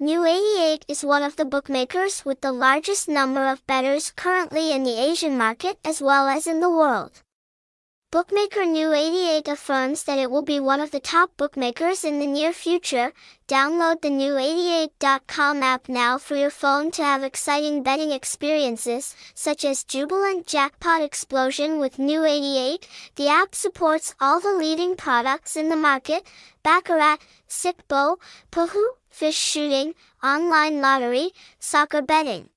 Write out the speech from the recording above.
New88 is one of the bookmakers with the largest number of bettors currently in the Asian market as well as in the world. Bookmaker New88 affirms that it will be one of the top bookmakers in the near future. Download the new88.com app now for your phone to have exciting betting experiences, such as Jubilant Jackpot Explosion with New88. The app supports all the leading products in the market, Baccarat, Sic Bo, Poohoo, fish shooting, online lottery, soccer betting.